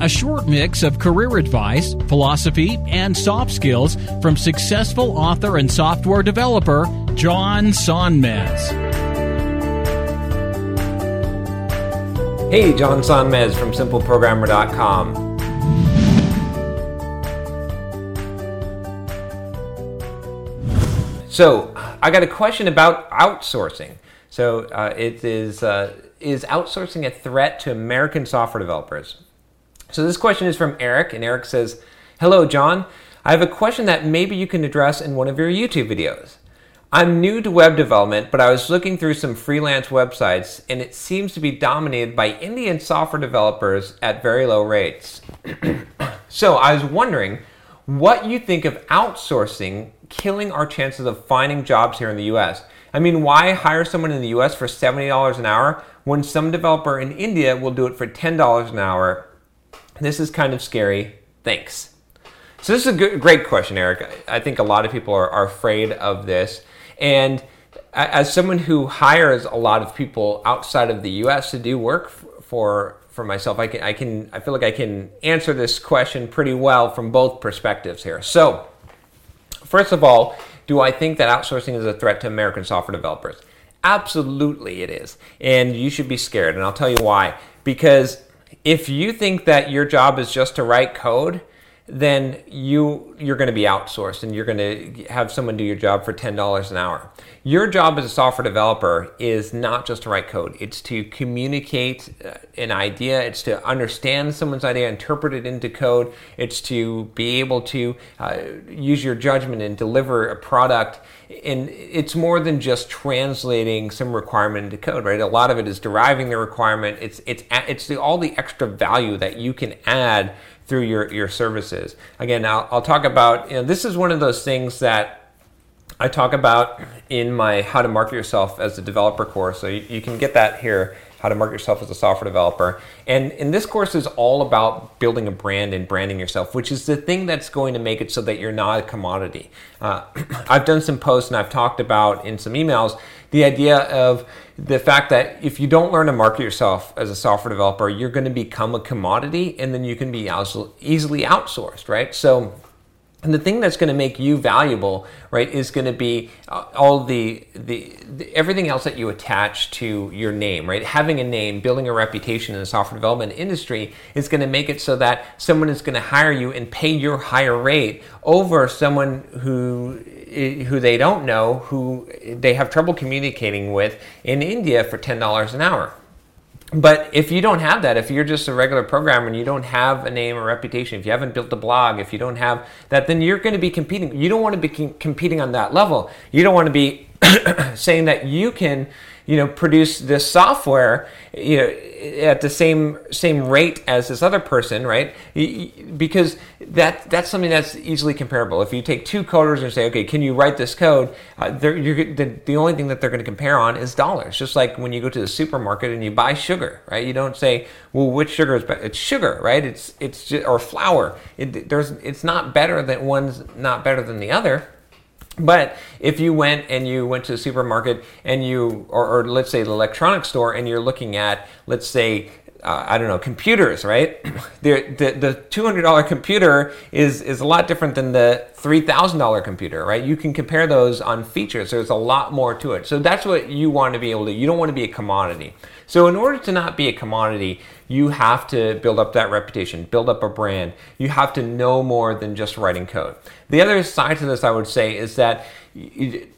a short mix of career advice, philosophy, and soft skills from successful author and software developer John Sonmez. Hey, John Sonmez from SimpleProgrammer.com. So, I got a question about outsourcing. So, uh, it is uh, is outsourcing a threat to American software developers? So, this question is from Eric, and Eric says, "Hello, John. I have a question that maybe you can address in one of your YouTube videos. I'm new to web development, but I was looking through some freelance websites, and it seems to be dominated by Indian software developers at very low rates. so I was wondering what you think of outsourcing killing our chances of finding jobs here in the US. I mean, why hire someone in the US for $70 an hour when some developer in India will do it for $10 an hour? This is kind of scary. Thanks. So this is a good, great question, Eric. I think a lot of people are, are afraid of this. And as someone who hires a lot of people outside of the U.S. to do work for for myself, I can I can I feel like I can answer this question pretty well from both perspectives here. So, first of all, do I think that outsourcing is a threat to American software developers? Absolutely, it is, and you should be scared. And I'll tell you why. Because if you think that your job is just to write code, then you you're going to be outsourced and you're going to have someone do your job for $10 an hour. Your job as a software developer is not just to write code. It's to communicate uh, an idea, it's to understand someone's idea, interpret it into code, it's to be able to uh, use your judgment and deliver a product and it's more than just translating some requirement into code, right? A lot of it is deriving the requirement. It's it's it's the, all the extra value that you can add through your your services. Again, I'll, I'll talk about. You know, this is one of those things that I talk about in my How to Market Yourself as a Developer course. So you, you can get that here. How to market yourself as a software developer. And, and this course is all about building a brand and branding yourself, which is the thing that's going to make it so that you're not a commodity. Uh, I've done some posts and I've talked about in some emails the idea of the fact that if you don't learn to market yourself as a software developer, you're going to become a commodity and then you can be easily outsourced, right? So and the thing that's going to make you valuable, right, is going to be uh, all the, the, the everything else that you attach to your name, right? Having a name, building a reputation in the software development industry is going to make it so that someone is going to hire you and pay your higher rate over someone who who they don't know, who they have trouble communicating with in India for ten dollars an hour but if you don't have that, if you're just a regular programmer and you don't have a name or reputation, if you haven't built a blog, if you don't have that, then you're going to be competing. You don't want to be competing on that level. You don't want to be saying that you can you know produce this software you know at the same same rate as this other person right? Because that that's something that's easily comparable. If you take two coders and say okay can you write this code? Uh, the, the only thing that they're going to compare on is dollars. Just like when you go to the supermarket and you buy sugar right? You don't say well which sugar is better it's sugar right? It's it's just, or flour. It, there's it's not better that one's not better than the other but if you went and you went to the supermarket and you, or, or let's say the electronics store, and you're looking at, let's say, uh, I don't know, computers, right? the, the, the $200 computer is, is a lot different than the $3,000 computer, right? You can compare those on features. There's a lot more to it. So that's what you want to be able to, you don't want to be a commodity. So in order to not be a commodity, you have to build up that reputation, build up a brand. You have to know more than just writing code. The other side to this, I would say, is that you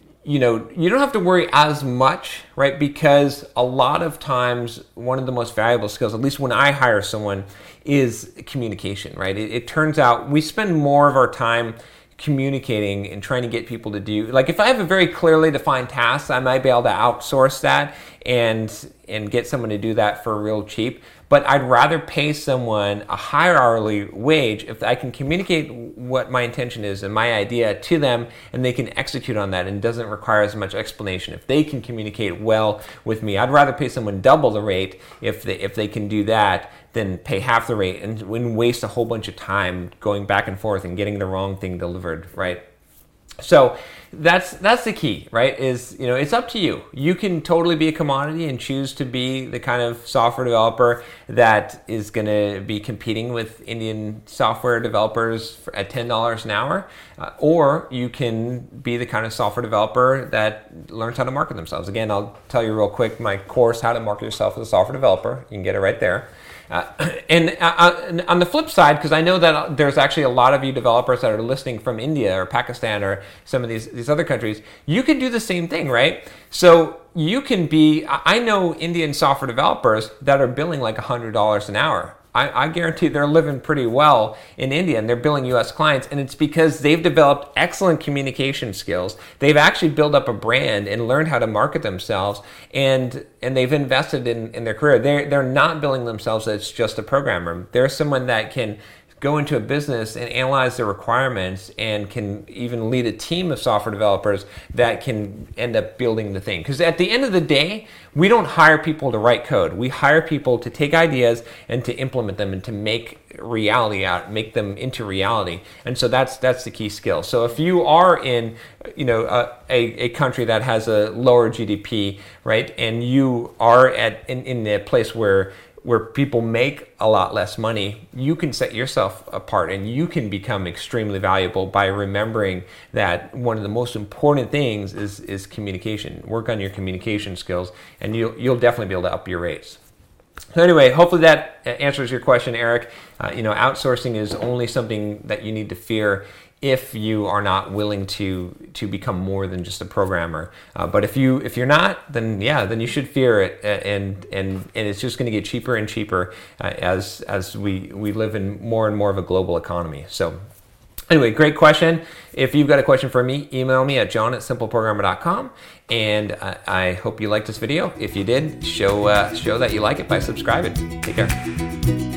know, you don't have to worry as much, right? Because a lot of times, one of the most valuable skills, at least when I hire someone, is communication, right? It, it, turns out we spend more of our time communicating and trying to get people to do like if i have a very clearly defined task i might be able to outsource that and and get someone to do that for real cheap but I'd rather pay someone a higher hourly wage if I can communicate what my intention is and my idea to them and they can execute on that and doesn't require as much explanation. If they can communicate well with me, I'd rather pay someone double the rate if they, if they can do that than pay half the rate and, and waste a whole bunch of time going back and forth and getting the wrong thing delivered, right? So that's that's the key, right? Is you know it's up to you. You can totally be a commodity and choose to be the kind of software developer that is going to be competing with Indian software developers at ten dollars an hour, uh, or you can be the kind of software developer that learns how to market themselves. Again, I'll tell you real quick my course, How to Market Yourself as a Software Developer. You can get it right there. Uh, and uh, on the flip side, because I know that there's actually a lot of you developers that are listening from India or Pakistan or some of these, these other countries, you can do the same thing, right? So you can be, I know Indian software developers that are billing like $100 an hour. I, I, guarantee they're living pretty well in India and they're billing US clients. And it's because they've developed excellent communication skills. They've actually built up a brand and learned how to market themselves and and they've invested in, in their career. They're they're not billing themselves as just a programmer. They're someone that can go into a business and analyze their requirements and can even lead a team of software developers that can end up building the thing. Because at the end of the day, we don't hire people to write code. We hire people to take ideas and to implement them and to make reality out, make them into reality. And so that's that's the key skill. So if you are in, you know, a, a, country that has a lower GDP, right, and you are at in, in a place where where people make a lot less money, you can set yourself apart and you can become extremely valuable by remembering that one of the most important things is, is communication. Work on your communication skills and you'll, you'll definitely be able to up your rates. So anyway, hopefully that answers your question, Eric. Uh, you know, outsourcing is only something that you need to fear if you are not willing to to become more than just a programmer. Uh, but if you if you're not, then yeah, then you should fear it, and and and it's just going to get cheaper and cheaper uh, as as we we live in more and more of a global economy. So. Anyway, great question. If you've got a question for me, email me at john at simpleprogrammer.com. And uh, I hope you liked this video. If you did, show uh, show that you like it by subscribing. Take care.